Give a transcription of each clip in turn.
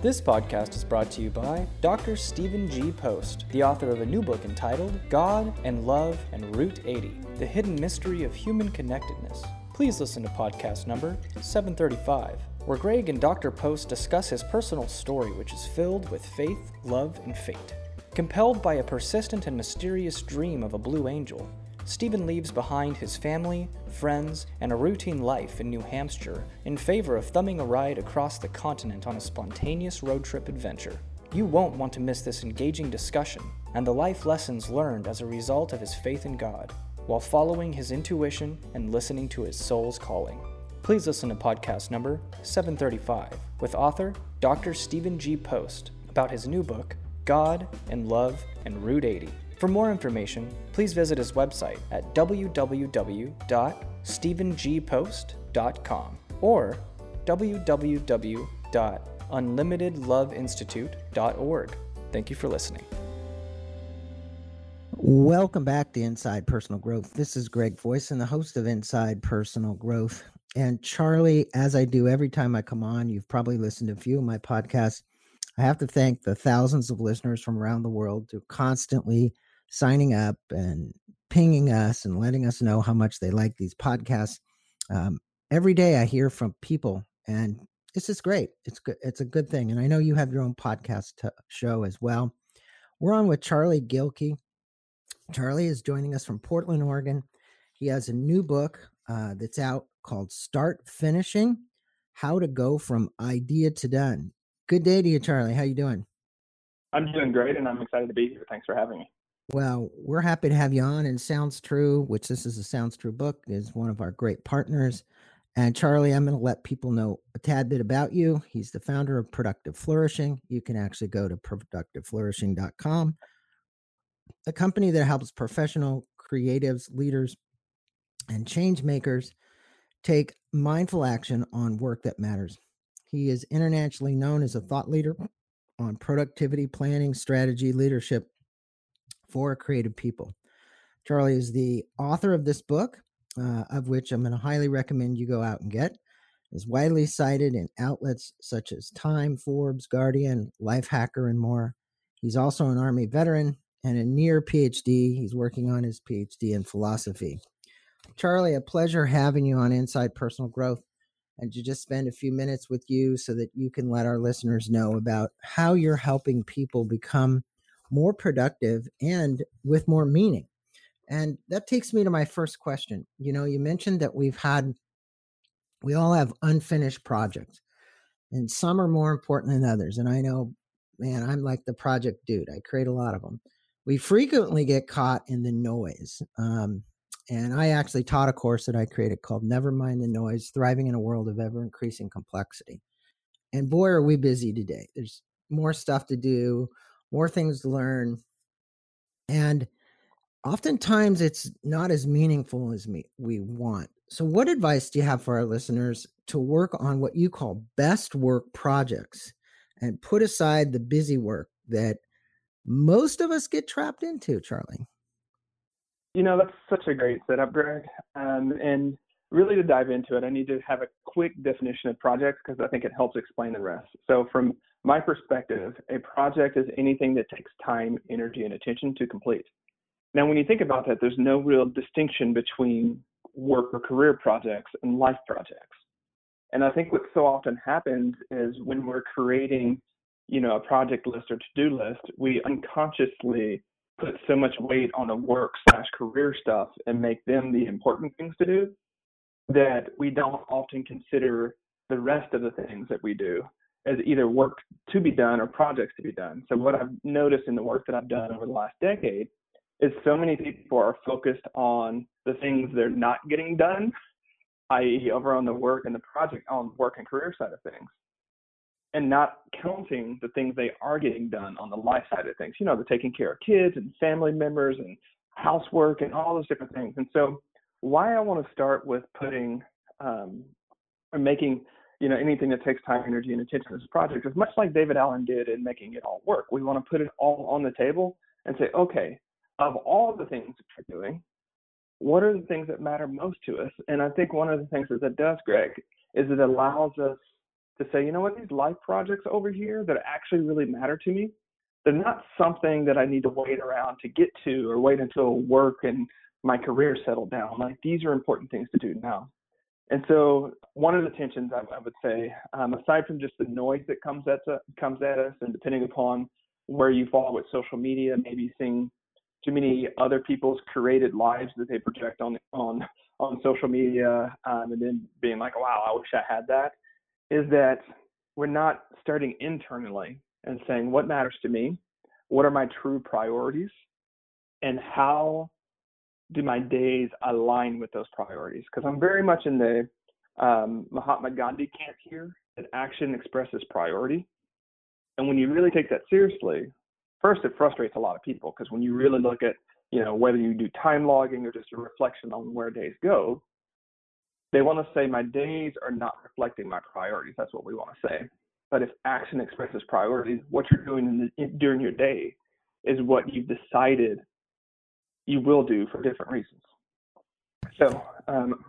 This podcast is brought to you by Dr. Stephen G. Post, the author of a new book entitled God and Love and Route 80 The Hidden Mystery of Human Connectedness. Please listen to podcast number 735, where Greg and Dr. Post discuss his personal story, which is filled with faith, love, and fate. Compelled by a persistent and mysterious dream of a blue angel, Stephen leaves behind his family, friends, and a routine life in New Hampshire in favor of thumbing a ride across the continent on a spontaneous road trip adventure. You won't want to miss this engaging discussion and the life lessons learned as a result of his faith in God, while following his intuition and listening to his soul's calling. Please listen to podcast number 735 with author Dr. Stephen G. Post about his new book, God and Love and Route 80. For more information, please visit his website at www.stephengpost.com or www.unlimitedloveinstitute.org. Thank you for listening. Welcome back to Inside Personal Growth. This is Greg Voisen, the host of Inside Personal Growth. And Charlie, as I do every time I come on, you've probably listened to a few of my podcasts. I have to thank the thousands of listeners from around the world who constantly signing up and pinging us and letting us know how much they like these podcasts. Um, every day I hear from people, and it's just great. It's good. It's a good thing. And I know you have your own podcast show as well. We're on with Charlie Gilkey. Charlie is joining us from Portland, Oregon. He has a new book uh, that's out called Start Finishing: How to Go from Idea to Done. Good day to you, Charlie. How you doing? I'm doing great, and I'm excited to be here. Thanks for having me. Well, we're happy to have you on. And Sounds True, which this is a Sounds True book, is one of our great partners. And Charlie, I'm going to let people know a tad bit about you. He's the founder of Productive Flourishing. You can actually go to productiveflourishing.com, a company that helps professional creatives, leaders, and change makers take mindful action on work that matters. He is internationally known as a thought leader on productivity, planning, strategy, leadership, for creative people. Charlie is the author of this book, uh, of which I'm going to highly recommend you go out and get. Is widely cited in outlets such as Time, Forbes, Guardian, Lifehacker, and more. He's also an Army veteran and a near PhD. He's working on his PhD in philosophy. Charlie, a pleasure having you on Inside Personal Growth and to just spend a few minutes with you so that you can let our listeners know about how you're helping people become more productive and with more meaning. And that takes me to my first question. You know, you mentioned that we've had, we all have unfinished projects, and some are more important than others. And I know, man, I'm like the project dude, I create a lot of them. We frequently get caught in the noise. Um, and I actually taught a course that I created called Never Mind the Noise Thriving in a World of Ever Increasing Complexity. And boy, are we busy today. There's more stuff to do, more things to learn. And oftentimes it's not as meaningful as me, we want. So, what advice do you have for our listeners to work on what you call best work projects and put aside the busy work that most of us get trapped into, Charlie? You know, that's such a great setup, Greg. Um, and really to dive into it, I need to have a quick definition of projects because I think it helps explain the rest. So, from my perspective, a project is anything that takes time, energy, and attention to complete. Now, when you think about that, there's no real distinction between work or career projects and life projects. And I think what so often happens is when we're creating, you know, a project list or to-do list, we unconsciously put so much weight on the work slash career stuff and make them the important things to do that we don't often consider the rest of the things that we do as either work to be done or projects to be done. So what I've noticed in the work that I've done over the last decade is so many people are focused on the things they're not getting done, i.e. over on the work and the project on work and career side of things. And not counting the things they are getting done on the life side of things. You know, the taking care of kids and family members and housework and all those different things. And so why I want to start with putting um, or making you know anything that takes time, energy, and attention as a project is much like David Allen did in making it all work. We want to put it all on the table and say, okay, of all the things that you're doing, what are the things that matter most to us? And I think one of the things that that does, Greg, is it allows us to say, you know what, these life projects over here that actually really matter to me, they're not something that I need to wait around to get to or wait until work and my career settled down. Like these are important things to do now. And so one of the tensions I, I would say, um, aside from just the noise that comes at uh, comes at us, and depending upon where you fall with social media, maybe seeing too many other people's created lives that they project on on on social media, um, and then being like, "Wow, I wish I had that," is that we're not starting internally and saying, "What matters to me? What are my true priorities? And how do my days align with those priorities? Because I'm very much in the um, Mahatma Gandhi camp here that action expresses priority. And when you really take that seriously, first it frustrates a lot of people because when you really look at, you know, whether you do time logging or just a reflection on where days go, they want to say my days are not reflecting my priorities. That's what we want to say. But if action expresses priorities, what you're doing the, during your day is what you've decided you will do for different reasons. So um,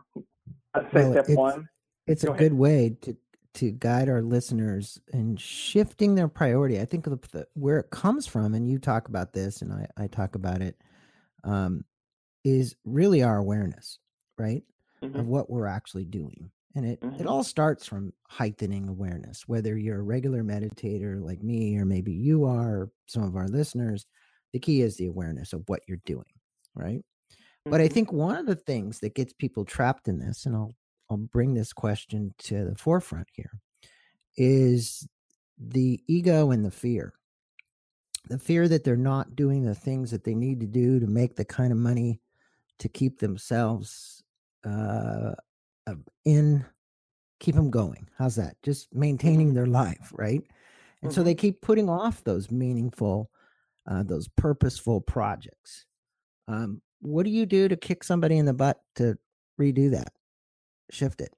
I'd say well, step it's, one. It's a ahead. good way to to guide our listeners in shifting their priority. I think the, the, where it comes from, and you talk about this, and I, I talk about it, um, is really our awareness, right, mm-hmm. of what we're actually doing. And it, mm-hmm. it all starts from heightening awareness, whether you're a regular meditator like me, or maybe you are, or some of our listeners. The key is the awareness of what you're doing right? Mm-hmm. But I mm-hmm. think one of the things that gets people trapped in this, and I'll I'll bring this question to the forefront here, is the ego and the fear. The fear that they're not doing the things that they need to do to make the kind of money to keep themselves uh, in, keep them going. How's that? Just maintaining mm-hmm. their life, right? And mm-hmm. so they keep putting off those meaningful, uh, those purposeful projects. Um, what do you do to kick somebody in the butt to redo that, shift it?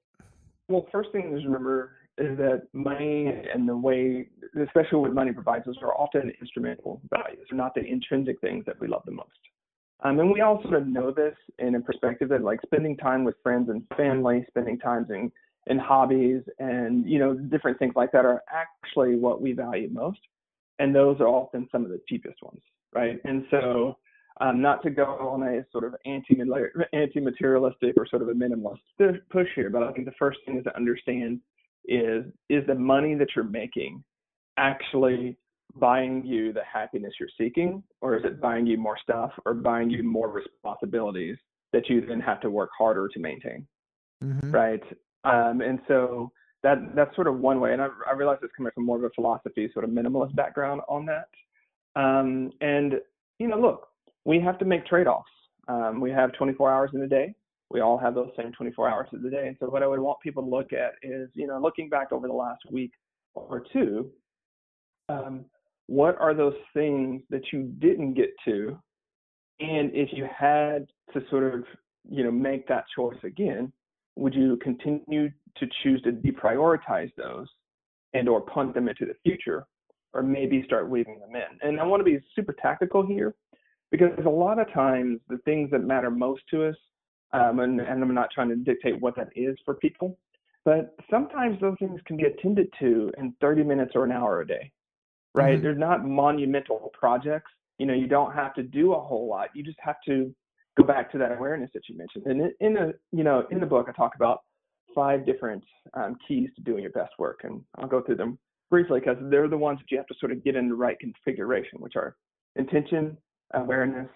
Well, first thing is remember is that money and the way, especially what money provides us, are often instrumental values, are not the intrinsic things that we love the most. Um, and we all sort of know this in a perspective that like spending time with friends and family, spending time in, in hobbies and, you know, different things like that are actually what we value most. And those are often some of the cheapest ones, right? And so um, not to go on a sort of anti-materialistic or sort of a minimalist push here, but I think the first thing is to understand is is the money that you're making actually buying you the happiness you're seeking, or is it buying you more stuff or buying you more responsibilities that you then have to work harder to maintain, mm-hmm. right? Um, and so that that's sort of one way, and I, I realize it's coming from more of a philosophy, sort of minimalist background on that. Um, and you know, look, we have to make trade-offs. Um, we have 24 hours in a day. We all have those same 24 hours of the day. And so what I would want people to look at is, you know, looking back over the last week or two, um, what are those things that you didn't get to? And if you had to sort of, you know, make that choice again, would you continue to choose to deprioritize those and or punt them into the future or maybe start weaving them in? And I want to be super tactical here because a lot of times the things that matter most to us, um, and, and I'm not trying to dictate what that is for people, but sometimes those things can be attended to in 30 minutes or an hour a day, right? Mm-hmm. They're not monumental projects. You know, you don't have to do a whole lot. You just have to go back to that awareness that you mentioned. And in the, you know, in the book, I talk about five different um, keys to doing your best work, and I'll go through them briefly because they're the ones that you have to sort of get in the right configuration, which are intention, awareness,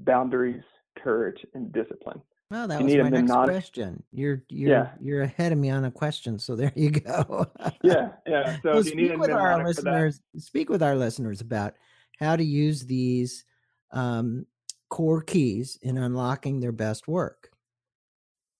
boundaries, courage, and discipline. Well, that you was my next question. You're you're yeah. you're ahead of me on a question, so there you go. yeah, yeah. So well, speak with our listeners. Speak with our listeners about how to use these um, core keys in unlocking their best work.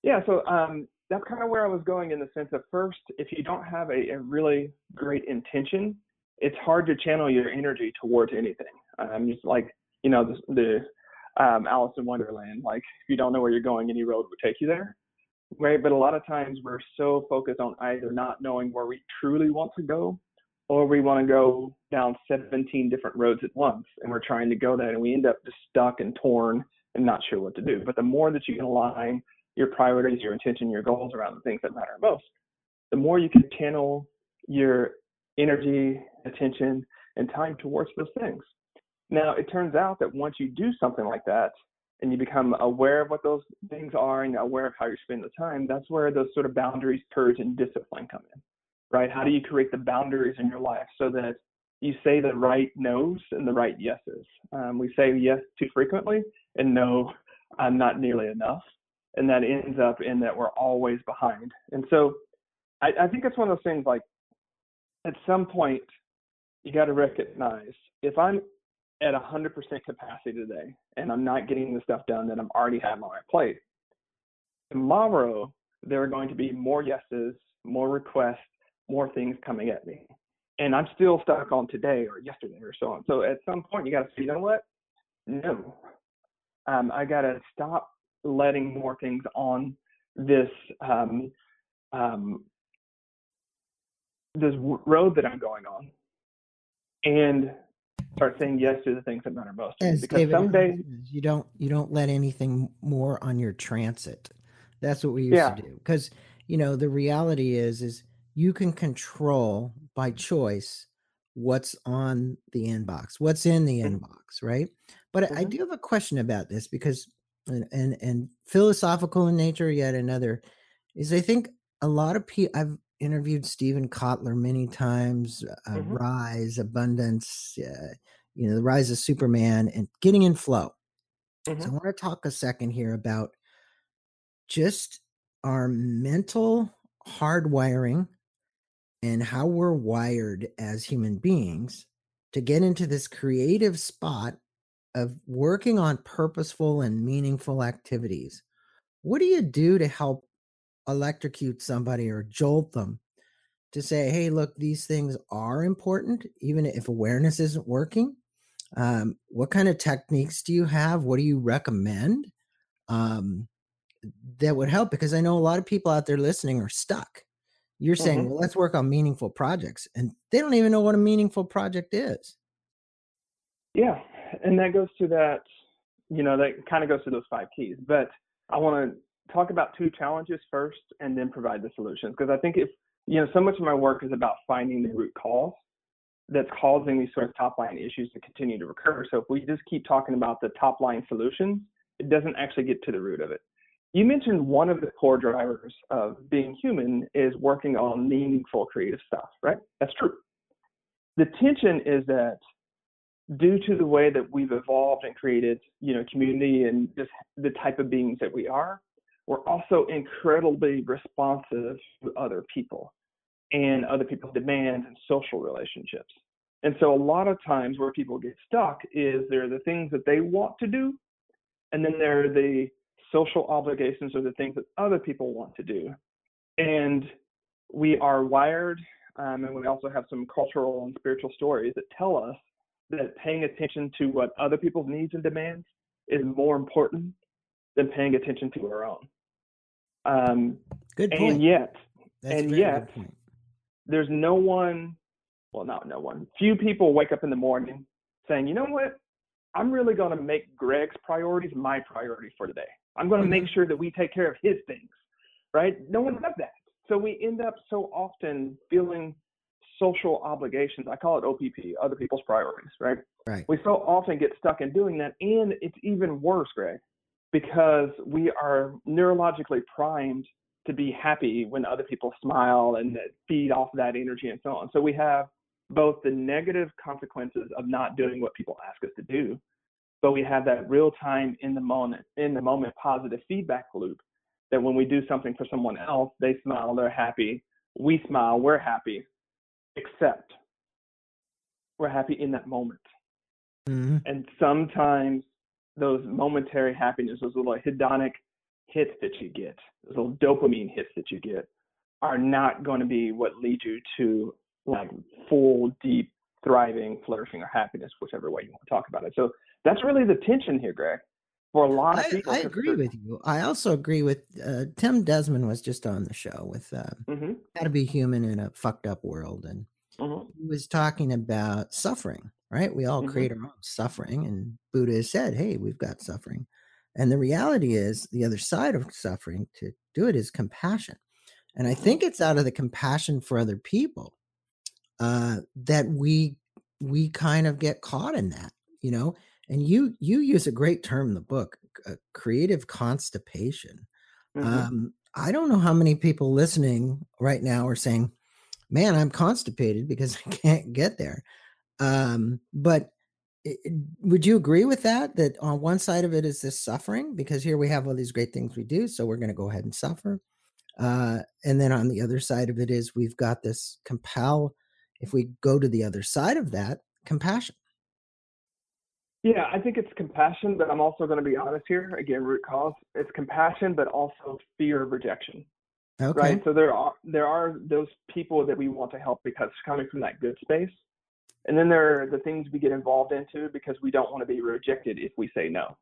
Yeah, so um, that's kind of where I was going in the sense of first, if you don't have a, a really great intention, it's hard to channel your energy towards anything. Um, just like you know the, the um, Alice in Wonderland. Like if you don't know where you're going, any road would take you there, right? But a lot of times we're so focused on either not knowing where we truly want to go, or we want to go down 17 different roads at once, and we're trying to go that, and we end up just stuck and torn and not sure what to do. But the more that you can align your priorities, your intention, your goals around the things that matter most, the more you can channel your energy, attention, and time towards those things. Now, it turns out that once you do something like that and you become aware of what those things are and aware of how you spend the time, that's where those sort of boundaries, purge, and discipline come in, right? How do you create the boundaries in your life so that you say the right no's and the right yeses? Um, we say yes too frequently and no, I'm not nearly enough. And that ends up in that we're always behind. And so I, I think it's one of those things like at some point, you got to recognize if I'm at 100% capacity today and I'm not getting the stuff done that I'm already have on my plate, tomorrow there are going to be more yeses, more requests, more things coming at me. And I'm still stuck on today or yesterday or so on. So at some point, you got to say, you know what? No. Um, I got to stop letting more things on this um, um, this road that I'm going on and start saying yes to the things that matter most me. Because David, someday you don't you don't let anything more on your transit. That's what we used yeah. to do. Because you know the reality is is you can control by choice what's on the inbox, what's in the mm-hmm. inbox, right? But mm-hmm. I do have a question about this because and, and and philosophical in nature yet another is I think a lot of people I've interviewed Steven Kotler many times, uh, mm-hmm. Rise, Abundance, uh, you know, the Rise of Superman, and getting in flow. Mm-hmm. So I want to talk a second here about just our mental hardwiring and how we're wired as human beings to get into this creative spot of working on purposeful and meaningful activities. What do you do to help electrocute somebody or jolt them to say, hey, look, these things are important, even if awareness isn't working. Um, what kind of techniques do you have? What do you recommend um, that would help? Because I know a lot of people out there listening are stuck. You're saying, mm-hmm. well, let's work on meaningful projects, and they don't even know what a meaningful project is. Yeah, and that goes to that, you know, that kind of goes to those five keys. But I want to talk about two challenges first and then provide the solutions. Because I think if, you know, so much of my work is about finding the root cause that's causing these sort of top line issues to continue to recur. So if we just keep talking about the top line solutions, it doesn't actually get to the root of it. You mentioned one of the core drivers of being human is working on meaningful creative stuff, right? That's true. The tension is that due to the way that we've evolved and created, you know, community and just the type of beings that we are, we're also incredibly responsive to other people and other people's demands and social relationships. And so a lot of times where people get stuck is there are the things that they want to do, and then there are the social obligations or the things that other people want to do. And we are wired, um, and we also have some cultural and spiritual stories that tell us that paying attention to what other people's needs and demands is more important than paying attention to our own. Um, good point. And yet, That's and yet, there's no one, well, not no one, few people wake up in the morning saying, you know what? I'm really going to make Greg's priorities my priority for today. I'm going to make mm-hmm. sure that we take care of his things, right? No one does that. So we end up so often feeling social obligations. I call it OPP, other people's priorities, right? Right. We so often get stuck in doing that. And it's even worse, Greg, because we are neurologically primed to be happy when other people smile and feed off that energy and so on. So we have both the negative consequences of not doing what people ask us to do, but we have that real time in the moment, in the moment positive feedback loop that when we do something for someone else, they smile, they're happy, we smile, we're happy, except we're happy in that moment. Mm-hmm. And sometimes those momentary happiness, those little hedonic hits that you get, those little dopamine hits that you get, are not going to be what lead you to like full, deep, thriving, flourishing, or happiness, whichever way you want to talk about it. So that's really the tension here, Greg. For a lot of people, I, I agree with you. I also agree with uh, Tim Desmond was just on the show with uh, mm-hmm. How to Be Human in a Fucked Up World, and mm-hmm. he was talking about suffering right? We all mm-hmm. create our own suffering. And Buddha has said, hey, we've got suffering. And the reality is, the other side of suffering to do it is compassion. And I think it's out of the compassion for other people uh, that we we kind of get caught in that, you know. And you you use a great term in the book, uh, creative constipation. Mm-hmm. Um, I don't know how many people listening right now are saying, "Man, I'm constipated because I can't get there." Um, but would you agree with that? That on one side of it is this suffering because here we have all these great things we do, so we're going to go ahead and suffer. Uh, and then on the other side of it is we've got this compel. If we go to the other side of that, compassion. Yeah, I think it's compassion, but I'm also going to be honest here. Again, root cause. It's compassion, but also fear of rejection. Okay. Right. So there are there are those people that we want to help because coming from that good space, and then there are the things we get involved into because we don't want to be rejected if we say no.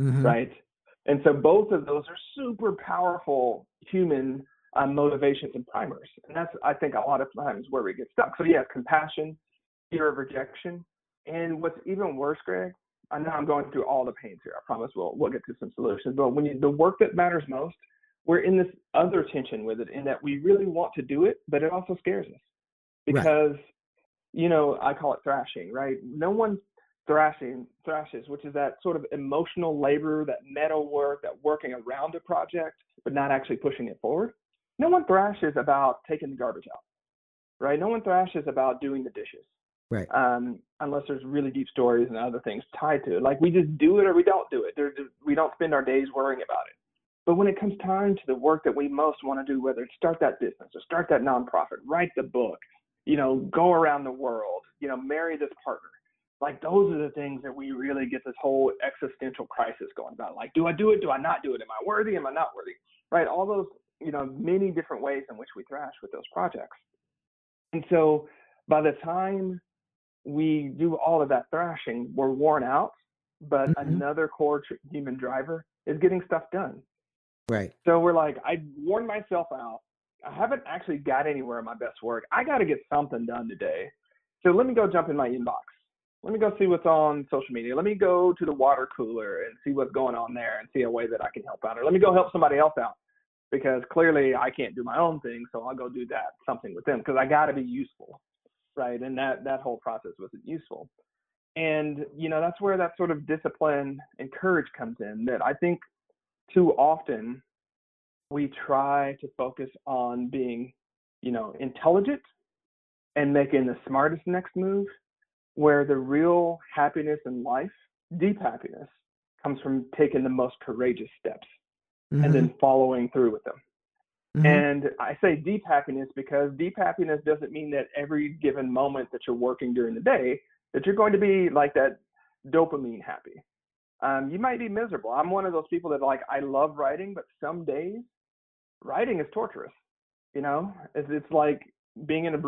Mm-hmm. Right. And so both of those are super powerful human um, motivations and primers. And that's, I think, a lot of times where we get stuck. So, yeah, compassion, fear of rejection. And what's even worse, Greg, I know I'm going through all the pains here. I promise we'll, we'll get to some solutions. But when you, the work that matters most, we're in this other tension with it in that we really want to do it, but it also scares us because, right. You know, I call it thrashing, right? No one thrashing thrashes, which is that sort of emotional labor, that metal work, that working around a project, but not actually pushing it forward. No one thrashes about taking the garbage out, right? No one thrashes about doing the dishes, right? Um, unless there's really deep stories and other things tied to it. Like we just do it or we don't do it. There's, we don't spend our days worrying about it. But when it comes time to the work that we most want to do, whether it's start that business or start that nonprofit, write the book, you know, go around the world, you know, marry this partner, like those are the things that we really get this whole existential crisis going about. Like, do I do it? Do I not do it? Am I worthy? Am I not worthy? Right? All those, you know, many different ways in which we thrash with those projects. And so by the time we do all of that thrashing, we're worn out, but mm-hmm. another core human driver is getting stuff done. Right. So we're like, I worn myself out. I haven't actually got anywhere in my best work. I got to get something done today. So let me go jump in my inbox let me go see what's on social media. Let me go to the water cooler and see what's going on there and see a way that I can help out. Or let me go help somebody else out because clearly I can't do my own thing, so I'll go do that something with them because I got to be useful, right? And that that whole process wasn't useful. And you know that's where that sort of discipline and courage comes in. That I think too often we try to focus on being, you know, intelligent and making the smartest next move where the real happiness in life, deep happiness, comes from taking the most courageous steps mm-hmm. and then following through with them. Mm-hmm. And I say deep happiness because deep happiness doesn't mean that every given moment that you're working during the day that you're going to be like that dopamine happy. Um, you might be miserable. I'm one of those people that like I love writing, but some days writing is torturous. You know, it's, it's like being in a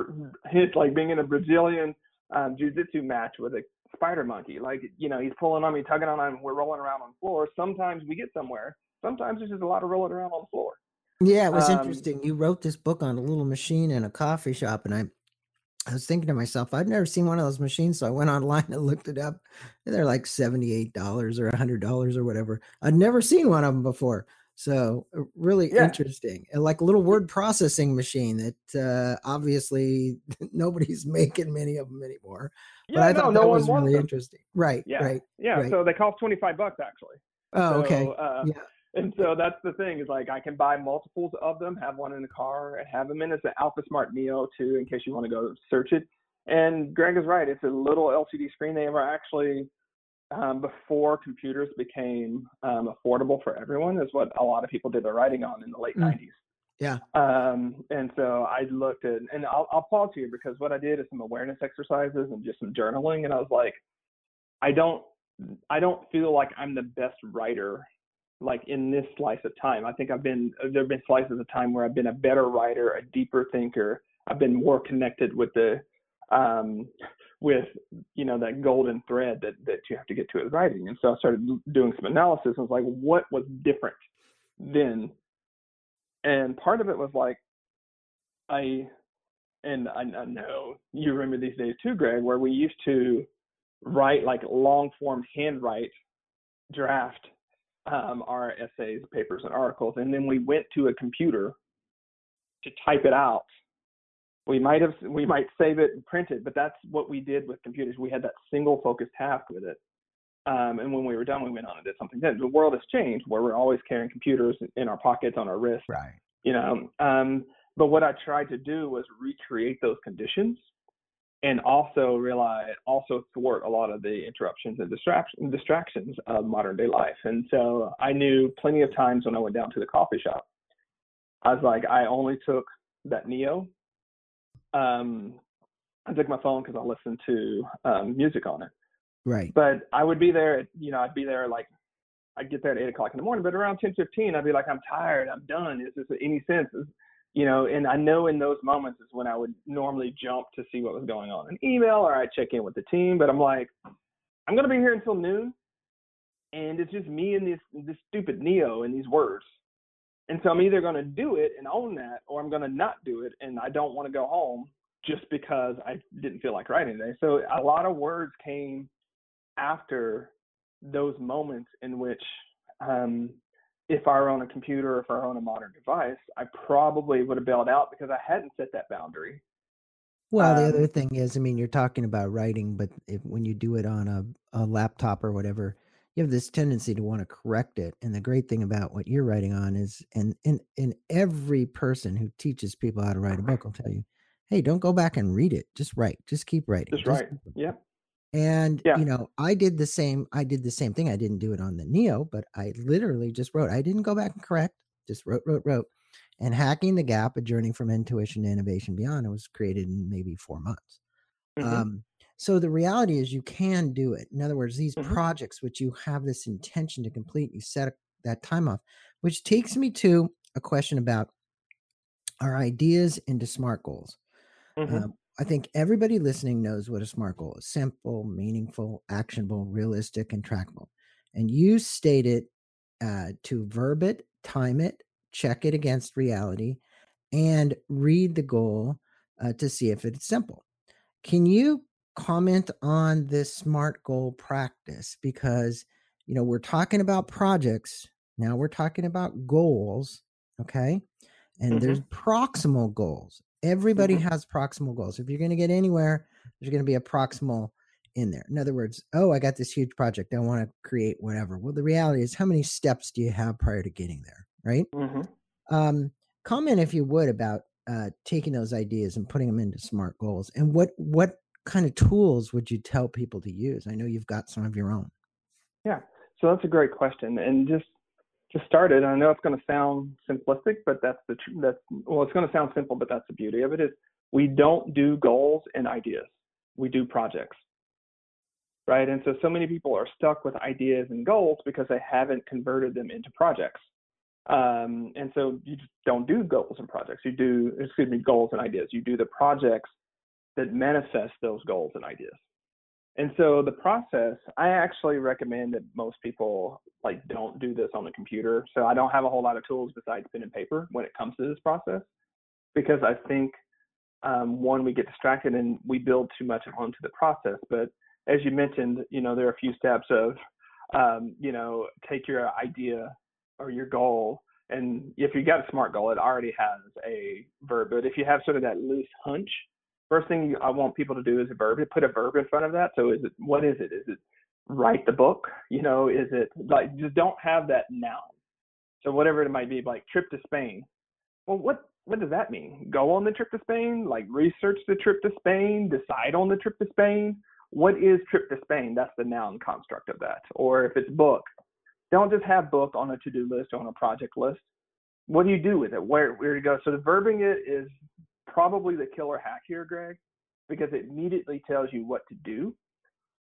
it's like being in a Brazilian um, jujitsu match with a spider monkey. Like, you know, he's pulling on me, tugging on me, we're rolling around on the floor. Sometimes we get somewhere. Sometimes there's just a lot of rolling around on the floor. Yeah, it was um, interesting. You wrote this book on a little machine in a coffee shop, and I I was thinking to myself, I've never seen one of those machines. So I went online and looked it up. They're like $78 or $100 or whatever. I'd never seen one of them before. So uh, really yeah. interesting, like a little word processing machine that uh, obviously nobody's making many of them anymore. Yeah, but I no, thought no that was really them. interesting. Right. Yeah. Right. Yeah. Right. So they cost twenty five bucks actually. Oh, so, okay. Uh, yeah. And so that's the thing is like I can buy multiples of them, have one in the car, and have them in. It's an AlphaSmart Neo too, in case you want to go search it. And Greg is right. It's a little LCD screen. They were actually um, before computers became um, affordable for everyone is what a lot of people did their writing on in the late mm. 90s. Yeah. Um, and so I looked at, and I'll, I'll pause here because what I did is some awareness exercises and just some journaling. And I was like, I don't, I don't feel like I'm the best writer like in this slice of time. I think I've been, there have been slices of time where I've been a better writer, a deeper thinker. I've been more connected with the, um, with you know that golden thread that that you have to get to with writing. And so I started doing some analysis. and was like, what was different then? And part of it was like, I and I, I know you remember these days too, Greg, where we used to write like long form handwrite draft um, our essays, papers, and articles, and then we went to a computer to type it out we might have we might save it and print it, but that's what we did with computers. We had that single focused task with it. Um, and when we were done, we went on and did something. Then the world has changed, where we're always carrying computers in our pockets, on our wrists. Right. You know. Um, but what I tried to do was recreate those conditions, and also realize, also thwart a lot of the interruptions and distraction, distractions of modern day life. And so I knew plenty of times when I went down to the coffee shop, I was like, I only took that Neo um, I took my phone because I listened to um, music on it. Right. But I would be there, at, you know, I'd be there like, I'd get there at eight o'clock in the morning, but around ten fifteen, I'd be like, I'm tired, I'm done. Is this any sense? Is, you know, and I know in those moments is when I would normally jump to see what was going on in email or I'd check in with the team, but I'm like, I'm going to be here until noon. And it's just me and this, this stupid Neo and these words. And so I'm either going to do it and own that, or I'm going to not do it and I don't want to go home just because I didn't feel like writing today. So a lot of words came after those moments in which, um, if I were on a computer or if I were on a modern device, I probably would have bailed out because I hadn't set that boundary. Well, the other um thing is, I mean, you're talking about writing, but if, when you do it on a, a laptop or whatever, you have this tendency to want to correct it. And the great thing about what you're writing on is, and and and every person who teaches people how to write a book will tell you, hey, don't go back and read it. Just write. Just keep writing. Just, write. Yeah. And yeah. you know, I did the same. I did the same thing. I didn't do it on the Neo, but I literally just wrote. I didn't go back and correct. Just wrote, wrote, wrote. And hacking the gap, a journey from intuition to innovation beyond, it was created in maybe four months. Mm-hmm. Um, so the reality is you can do it. In other words, these mm-hmm. projects which you have this intention to complete, you set that time off, which takes me to a question about our ideas into smart goals. Mm-hmm. Uh, I think everybody listening knows what a smart goal is simple, meaningful, actionable, realistic, and trackable. And you stated uh, to verb it, time it, check it against reality, and read the goal uh, to see if it's simple. Can you comment on this SMART goal practice? Because, you know, we're talking about projects. Now we're talking about goals. Okay. And mm-hmm. there's proximal goals. Everybody mm-hmm. has proximal goals. If you're going to get anywhere, there's going to be a proximal in there. In other words, oh, I got this huge project. I want to create whatever. Well, the reality is, how many steps do you have prior to getting there? Right. Mm-hmm. Um, comment if you would about uh, taking those ideas and putting them into smart goals and what what kind of tools would you tell people to use? I know you've got some of your own. Yeah, so that's a great question, and just to start it, I know it's going to sound simplistic, but that's the tr- that's well, it's going to sound simple, but that's the beauty of it is we don't do goals and ideas, we do projects, right? And so so many people are stuck with ideas and goals because they haven't converted them into projects. Um, and so you just don't do goals and projects. You do, excuse me, goals and ideas. You do the projects that manifest those goals and ideas. And so the process, I actually recommend that most people like don't do this on the computer. So I don't have a whole lot of tools besides pen and paper when it comes to this process, because I think um, one we get distracted and we build too much onto the process. But as you mentioned, you know there are a few steps of, um, you know, take your idea or your goal, and if you got a smart goal, it already has a verb. But if you have sort of that loose hunch first thing I want people to do is a verb. Put a verb in front of that. So is it what is it? Is it write the book? You know, is it like just don't have that noun. So whatever it might be, like trip to Spain. Well, what what does that mean? Go on the trip to Spain? Like research the trip to Spain? Decide on the trip to Spain? What is trip to Spain? That's the noun construct of that. Or if it's book, don't just have book on a to-do list or on a project list. What do you do with it? Where where to go? So the verbing it is probably the killer hack here, Greg, because it immediately tells you what to do.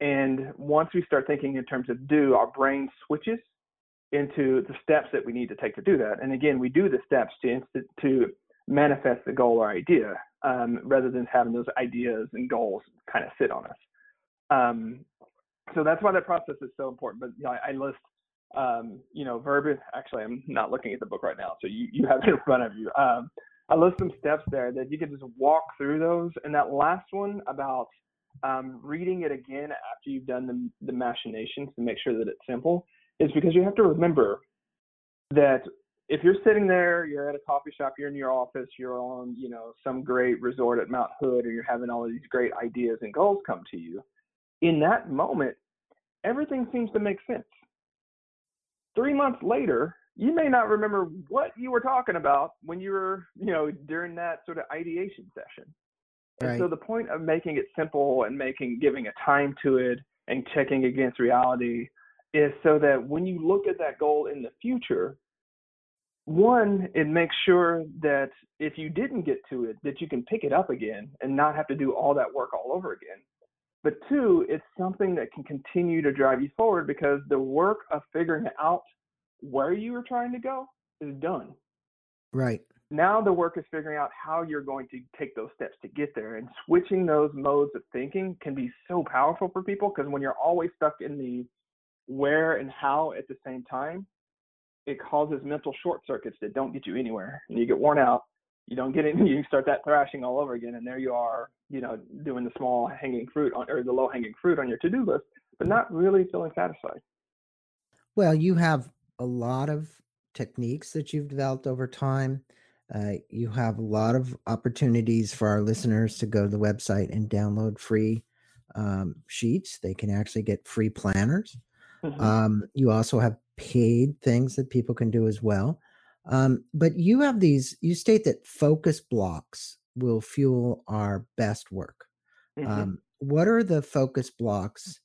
And once we start thinking in terms of do, our brain switches into the steps that we need to take to do that. And again, we do the steps to to manifest the goal or idea, um, rather than having those ideas and goals kind of sit on us. Um, so that's why that process is so important. But you know, I, I, list, um, you know, verb. Actually, I'm not looking at the book right now, so you you have it in front of you. I list some steps there that you can just walk through those. And that last one about um, reading it again after you've done the, the machinations to make sure that it's simple is because you have to remember that if you're sitting there, you're at a coffee shop, you're in your office, you're on, you know, some great resort at Mount Hood, or you're having all these great ideas and goals come to you, in that moment, everything seems to make sense. Three months later, you may not remember what you were talking about when you were, you know, during that sort of ideation session. And Right. so the point of making it simple and making giving a time to it and checking against reality is so that when you look at that goal in the future, one, it makes sure that if you didn't get to it, that you can pick it up again and not have to do all that work all over again. But two, it's something that can continue to drive you forward because the work of figuring it out where you were trying to go is done. Right. Now the work is figuring out how you're going to take those steps to get there. And switching those modes of thinking can be so powerful for people because when you're always stuck in the where and how at the same time, it causes mental short circuits that don't get you anywhere. And you get worn out. You don't get it. You start that thrashing all over again, and there you are, you know, doing the small hanging fruit on, or the low hanging fruit on your to do list, but not really feeling satisfied. Well, you have a lot of techniques that you've developed over time. Uh, you have a lot of opportunities for our listeners to go to the website and download free um, sheets. They can actually get free planners. Mhm. Um, you also have paid things that people can do as well. Um, but you have these, you state that focus blocks will fuel our best work. Mhm. Um, what are the focus blocks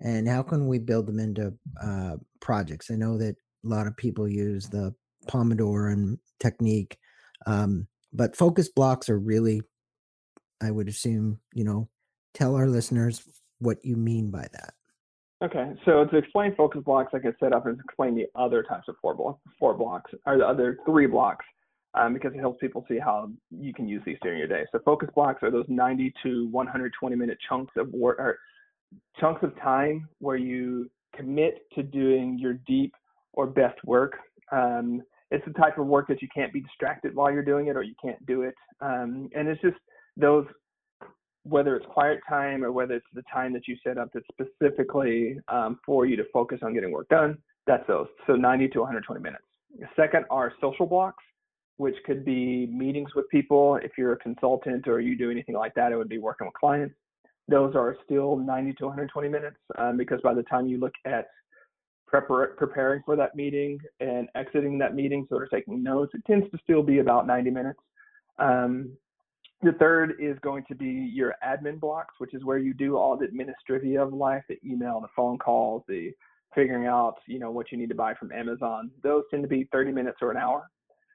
and how can we build them into uh, projects? I know that a lot of people use the Pomodoro and technique, um, but focus blocks are really, I would assume, you know, tell our listeners what you mean by that. Okay, so to explain focus blocks, I can set up and explain the other types of four, block, four blocks, or the other three blocks, um, because it helps people see how you can use these during your day. So focus blocks are those 90 to 120 minute chunks of work, or chunks of time where you commit to doing your deep or best work. Um, it's the type of work that you can't be distracted while you're doing it, or you can't do it. Um, and it's just those whether it's quiet time or whether it's the time that you set up that's specifically um, for you to focus on getting work done, that's those. So 90 to 120 minutes. Second are social blocks, which could be meetings with people. If you're a consultant or you do anything like that, it would be working with clients. Those are still 90 to 120 minutes um, because by the time you look at prepar- preparing for that meeting and exiting that meeting, sort of taking notes, it tends to still be about 90 minutes. Um, the third is going to be your admin blocks, which is where you do all the administrative of life, the email, the phone calls, the figuring out, you know, what you need to buy from Amazon. Those tend to be 30 minutes or an hour,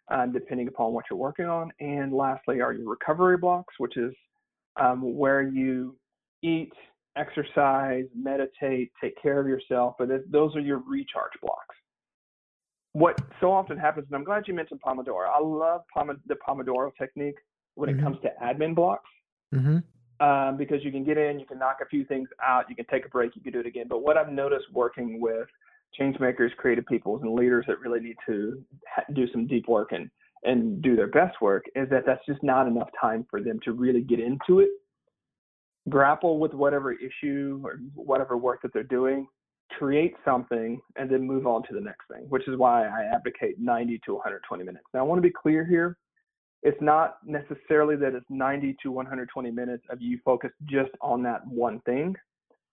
um, depending upon what you're working on. And lastly are your recovery blocks, which is um, where you eat, exercise, meditate, take care of yourself. But those are your recharge blocks. What so often happens, and I'm glad you mentioned Pomodoro. I love Pom- the Pomodoro technique when it Mhm. comes to admin blocks Mm-hmm. um, because you can get in, you can knock a few things out, you can take a break, you can do it again. But what I've noticed working with change makers, creative peoples, and leaders that really need to ha- do some deep work and and do their best work is that that's just not enough time for them to really get into it, grapple with whatever issue or whatever work that they're doing, create something, and then move on to the next thing. Which is why I advocate 90 to 120 minutes. Now I want to be clear here it's not necessarily that it's 90 to 120 minutes of you focused just on that one thing.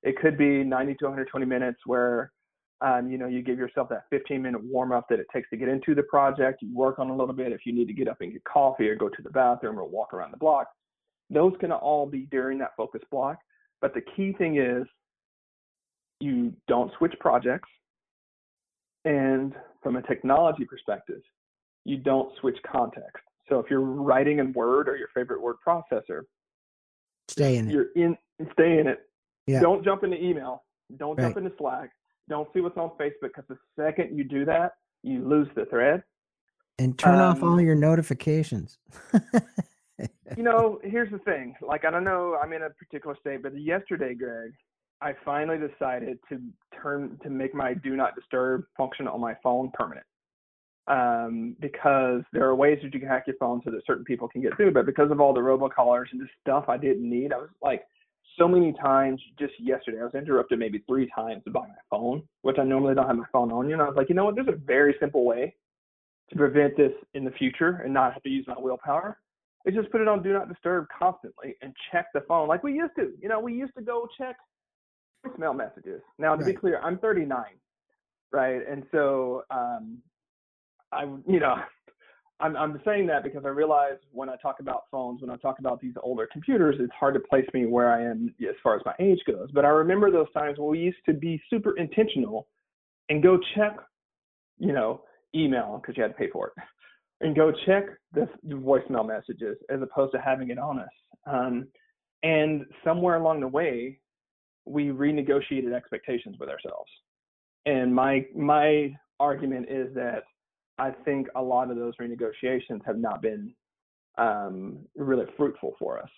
It could be 90 to 120 minutes where um, you know you give yourself that 15 minute warm up that it takes to get into the project. You work on a little bit. If you need to get up and get coffee or go to the bathroom or walk around the block, those can all be during that focus block. But the key thing is you don't switch projects. And from a technology perspective, you don't switch context. So if you're writing in Word or your favorite word processor, Stay in it. you're in stay in it. Yeah. Don't jump into email. Don't jump into Slack. Don't see what's on Facebook because the second you do that, you lose the thread. And turn off um, all your notifications. You know, here's the thing. Like I don't know, I'm in a particular state, but yesterday, Greg, I finally decided to turn to make my do not disturb function on my phone permanent. Um, because there are ways that you can hack your phone so that certain people can get through, but because of all the robocallers and just stuff I didn't need, I was like so many times just yesterday, I was interrupted maybe three times by my phone, which I normally don't have my phone on you. And I was like, you know what, there's a very simple way to prevent this in the future and not have to use my willpower is just put it on do not disturb constantly and check the phone like we used to. You know, we used to go check voicemail messages. Now, to right. be clear, I'm 39, right? And so, um, I, you know, I'm, I'm saying that because I realize when I talk about phones, when I talk about these older computers, it's hard to place me where I am as far as my age goes. But I remember those times when we used to be super intentional and go check, you know, email because you had to pay for it, and go check the, voicemail messages as opposed to having it on us. Um, and somewhere along the way, we renegotiated expectations with ourselves. And my my argument is that I think a lot of those renegotiations have not been um, really fruitful for us.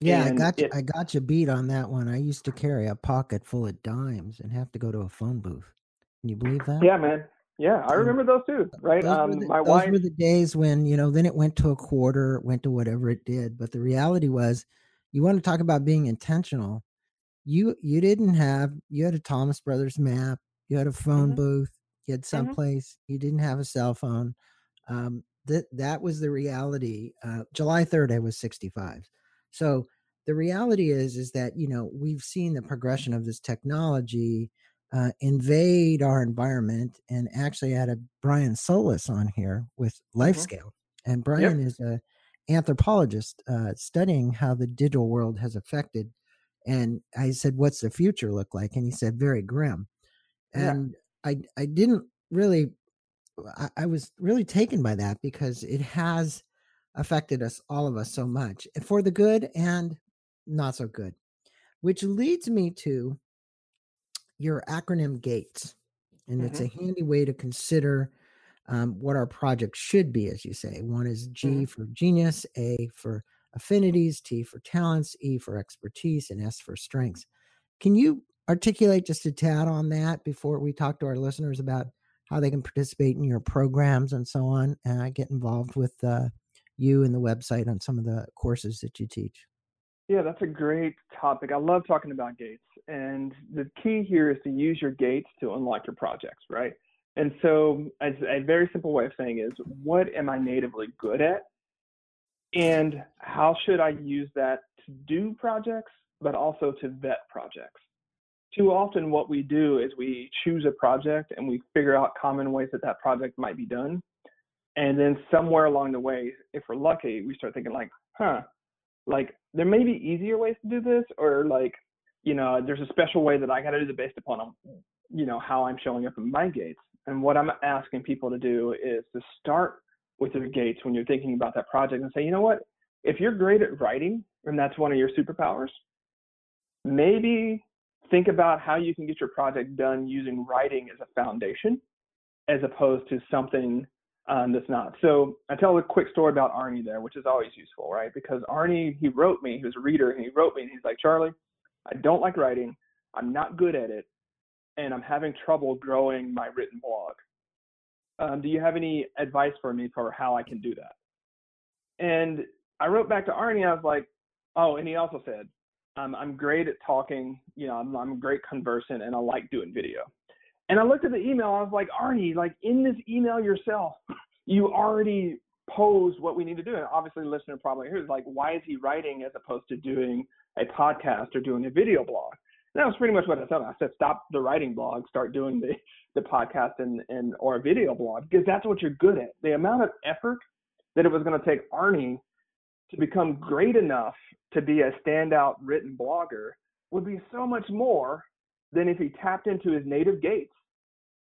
Yeah, and I got you, it, I got you beat on that one. I used to carry a pocket full of dimes and have to go to a phone booth. Can you believe that? Yeah, man. Yeah, I remember those too. Right. Those um, the, my those wife. were the days when you know. Then it went to a quarter, went to whatever it did. But the reality was, you want to talk about being intentional. You you didn't have you had a Thomas Brothers map. You had a phone mm-hmm. booth You had mm-hmm. someplace mm-hmm. you didn't have a cell phone um, that that was the reality uh, july 3rd i was 65 so the reality is is that you know we've seen the progression of this technology uh, invade our environment and actually I had a brian solis on here with life mm-hmm. scale and brian yep. is a anthropologist uh, studying how the digital world has affected and i said what's the future look like and he said very grim and I I didn't really I, I was really taken by that because it has affected us all of us so much for the good and not so good. Which leads me to your acronym GATES. And mm-hmm. it's a mm-hmm. handy way to consider um, what our project should be, as you say. One is G mm-hmm. for genius, A for affinities, T for talents, E for expertise, and S for strengths. Can you articulate just a tad on that before we talk to our listeners about how they can participate in your programs and so on and uh, get involved with uh, you and the website on some of the courses that you teach yeah that's a great topic. I love talking about gates and the key here is to use your gates to unlock your projects right? And so a very simple way of saying is what am i natively good at? And how should i use that to do projects but also to vet projects? Too often what we do is we choose a project and we figure out common ways that that project might be done. And then somewhere along the way if we're lucky we start thinking like huh like there may be easier ways to do this or like you know there's a special way that i got to do it based upon um, you know how i'm showing up in my gates. And what i'm asking people to do is to start with your gates when you're thinking about that project and say you know what? If you're great at writing and that's one of your superpowers maybe think about how you can get your project done using writing as a foundation as opposed to something um, that's not. So I tell a quick story about Arnie there, which is always useful, right? Because Arnie, he wrote me, he was a reader, and he wrote me, and he's like, Charlie, I don't like writing. I'm not good at it, and I'm having trouble growing my written blog. Um, do you have any advice for me for how I can do that? And I wrote back to Arnie, I was like, oh, and he also said, um, I'm great at talking. You know, I'm, I'm great conversant, and I like doing video. And I looked at the email. I was like, Arnie, like in this email yourself, you already posed what we need to do. And obviously, the listener probably hears like, why is he writing as opposed to doing a podcast or doing a video blog? And that was pretty much what I said. I said, stop the writing blog, start doing the the podcast and and or a video blog because that's what you're good at. The amount of effort that it was going to take Arnie to become great enough to be a standout written blogger would be so much more than if he tapped into his native gates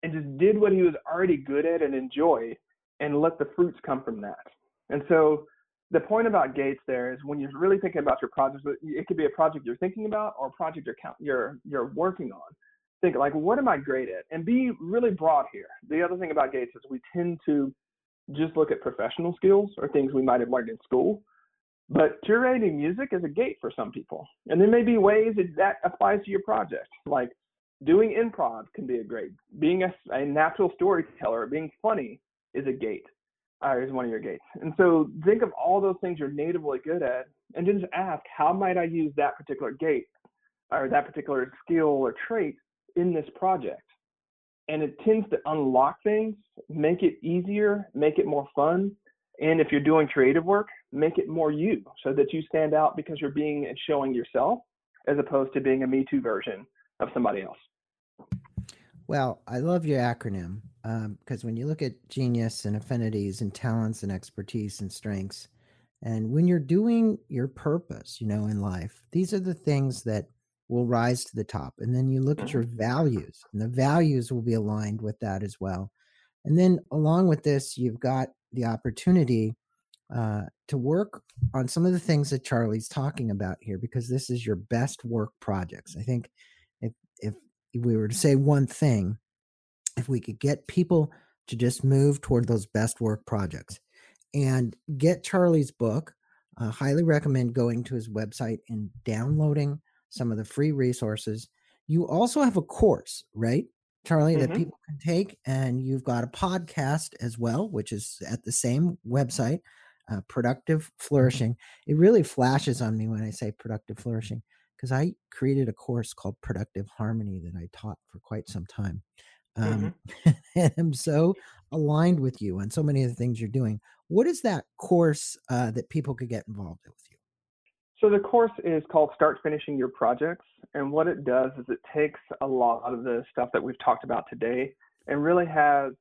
and just did what he was already good at and enjoy and let the fruits come from that. And so the point about gates there is when you're really thinking about your project, it could be a project you're thinking about or a project you're you're you're working on. Think like, what am I great at? And be really broad here. The other thing about gates is we tend to just look at professional skills or things we might have learned in school but curating music is a gate for some people. And there may be ways that that applies to your project. Like doing improv can be a great, being a, a natural storyteller, being funny is a gate, uh, is one of your gates. And so think of all those things you're natively good at and just ask, how might I use that particular gate or that particular skill or trait in this project? and it tends to unlock things, make it easier, make it more fun. And if you're doing creative work, make it more you so that you stand out because you're being and showing yourself as opposed to being a Me Too version of somebody else. Well, I love your acronym because um, when you look at genius and affinities and talents and expertise and strengths, and when you're doing your purpose, you know, in life, these are the things that will rise to the top. And then you look at your mm-hmm. values, and the values will be aligned with that as well. And then along with this, you've got the opportunity uh, to work on some of the things that Charlie's talking about here, because this is your best work projects. I think if we were to say one thing, if we could get people to just move toward those best work projects and get Charlie's book, I highly recommend going to his website and downloading some of the free resources. You also have a course, right, Charlie, mm-hmm. that people can take, and you've got a podcast as well, which is at the same website, uh, Productive Flourishing. It really flashes on me when I say productive flourishing because I created a course called Productive Harmony that I taught for quite some time. Um, mm-hmm. and I'm so aligned with you on so many of the things you're doing. What is that course uh, that people could get involved with you? So the course is called Start Finishing Your Projects. And what it does is it takes a lot of the stuff that we've talked about today and really has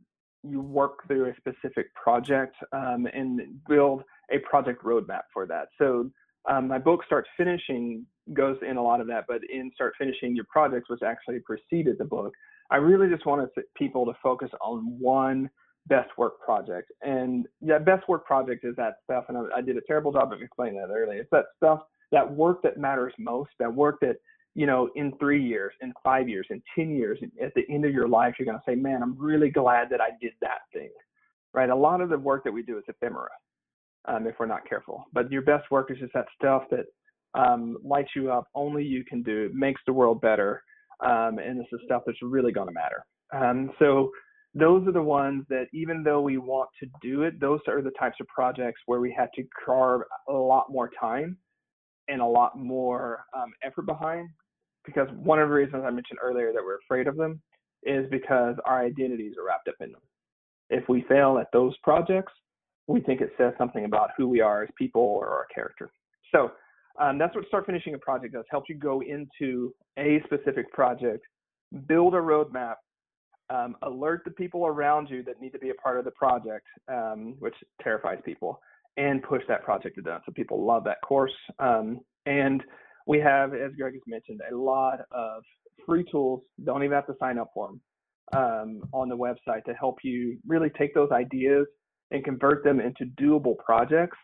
you work through a specific project um, and build a project roadmap for that. So um, my book Start Finishing goes in a lot of that, but in Start Finishing Your Projects, which actually preceded the book, I really just wanted people to focus on one best work project. And that best work project is that stuff, and I, I did a terrible job of explaining that earlier. It's that stuff, that work that matters most, that work that, you know, in three years, in five years, in 10 years, at the end of your life, you're going to say, man, I'm really glad that I did that thing, right? A lot of the work that we do is ephemera um, if we're not careful. But your best work is just that stuff that um, lights you up, only you can do, It makes the world better, um, and this is stuff that's really going to matter. Um, so those are the ones that even though we want to do it, those are the types of projects where we have to carve a lot more time and a lot more um, effort behind. Because one of the reasons I mentioned earlier that we're afraid of them is because our identities are wrapped up in them. If we fail at those projects, we think it says something about who we are as people or our character. So um, that's what Start Finishing a Project does, helps you go into a specific project, build a roadmap, um, alert the people around you that need to be a part of the project, um, which terrifies people, and push that project to done. So people love that course. Um, and we have, as Greg has mentioned, a lot of free tools. Don't even have to sign up for them um, on the website to help you really take those ideas and convert them into doable projects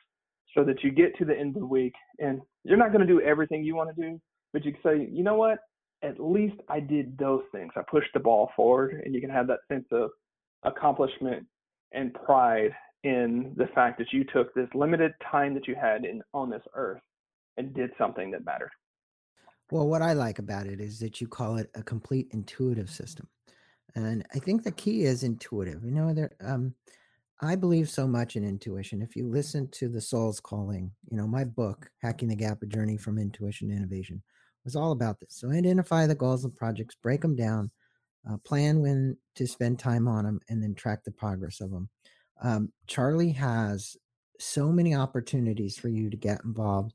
so that you get to the end of the week and you're not going to do everything you want to do, but you can say, you know what? At least I did those things. I pushed the ball forward, and you can have that sense of accomplishment and pride in the fact that you took this limited time that you had in on this earth and did something that mattered. Well, what I like about it is that you call it a complete intuitive system. And I think the key is intuitive. You know, there um I believe so much in intuition. If you listen to the soul's calling, you know, my book, Hacking the Gap, a journey from intuition to innovation, was all about this. So identify the goals and projects, break them down, uh, plan when to spend time on them, and then track the progress of them. Um, Charlie has so many opportunities for you to get involved.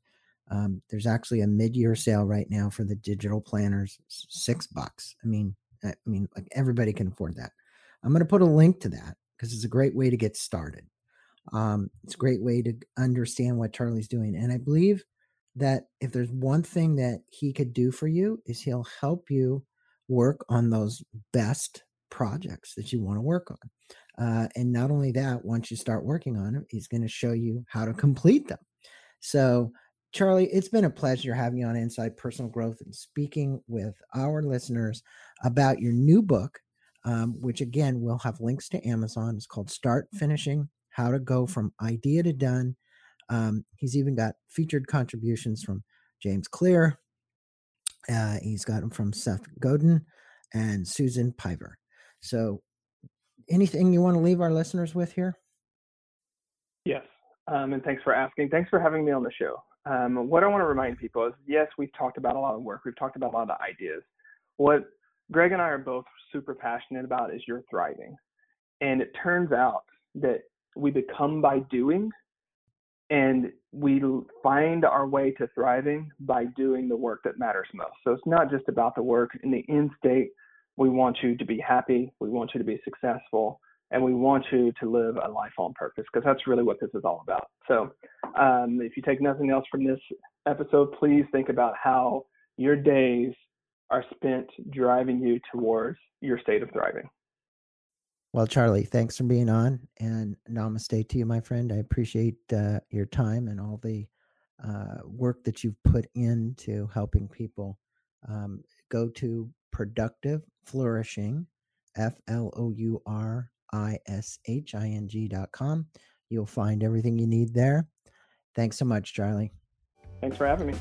Um, there's actually a mid-year sale right now for the digital planners, six bucks. I mean, I mean, like everybody can afford that. I'm going to put a link to that because it's a great way to get started. Um, it's a great way to understand what Charlie's doing. And I believe that if there's one thing that he could do for you is he'll help you work on those best projects that you want to work on. Uh, and not only that, once you start working on them, he's going to show you how to complete them. So, Charlie, it's been a pleasure having you on Inside Personal Growth and speaking with our listeners about your new book, um, which again we'll have links to Amazon. It's called Start Finishing How to Go from Idea to Done. Um, he's even got featured contributions from James Clear. Uh, he's got them from Seth Godin and Susan Piver. So, anything you want to leave our listeners with here? Yes. Um, and thanks for asking. Thanks for having me on the show. Um, what I want to remind people is yes, we've talked about a lot of work, we've talked about a lot of ideas. What Greg and I are both super passionate about is your thriving. And it turns out that we become by doing and we find our way to thriving by doing the work that matters most. So it's not just about the work. In the end state, we want you to be happy, we want you to be successful, and we want you to live a life on purpose because that's really what this is all about. So um, if you take nothing else from this episode, please think about how your days are spent driving you towards your state of thriving. Well, Charlie, thanks for being on and namaste to you, my friend. I appreciate uh, your time and all the uh, work that you've put into helping people um, go to productive flourishing, F L O U R I S H I N G dot com. You'll find everything you need there. Thanks so much, Charlie. Thanks for having me.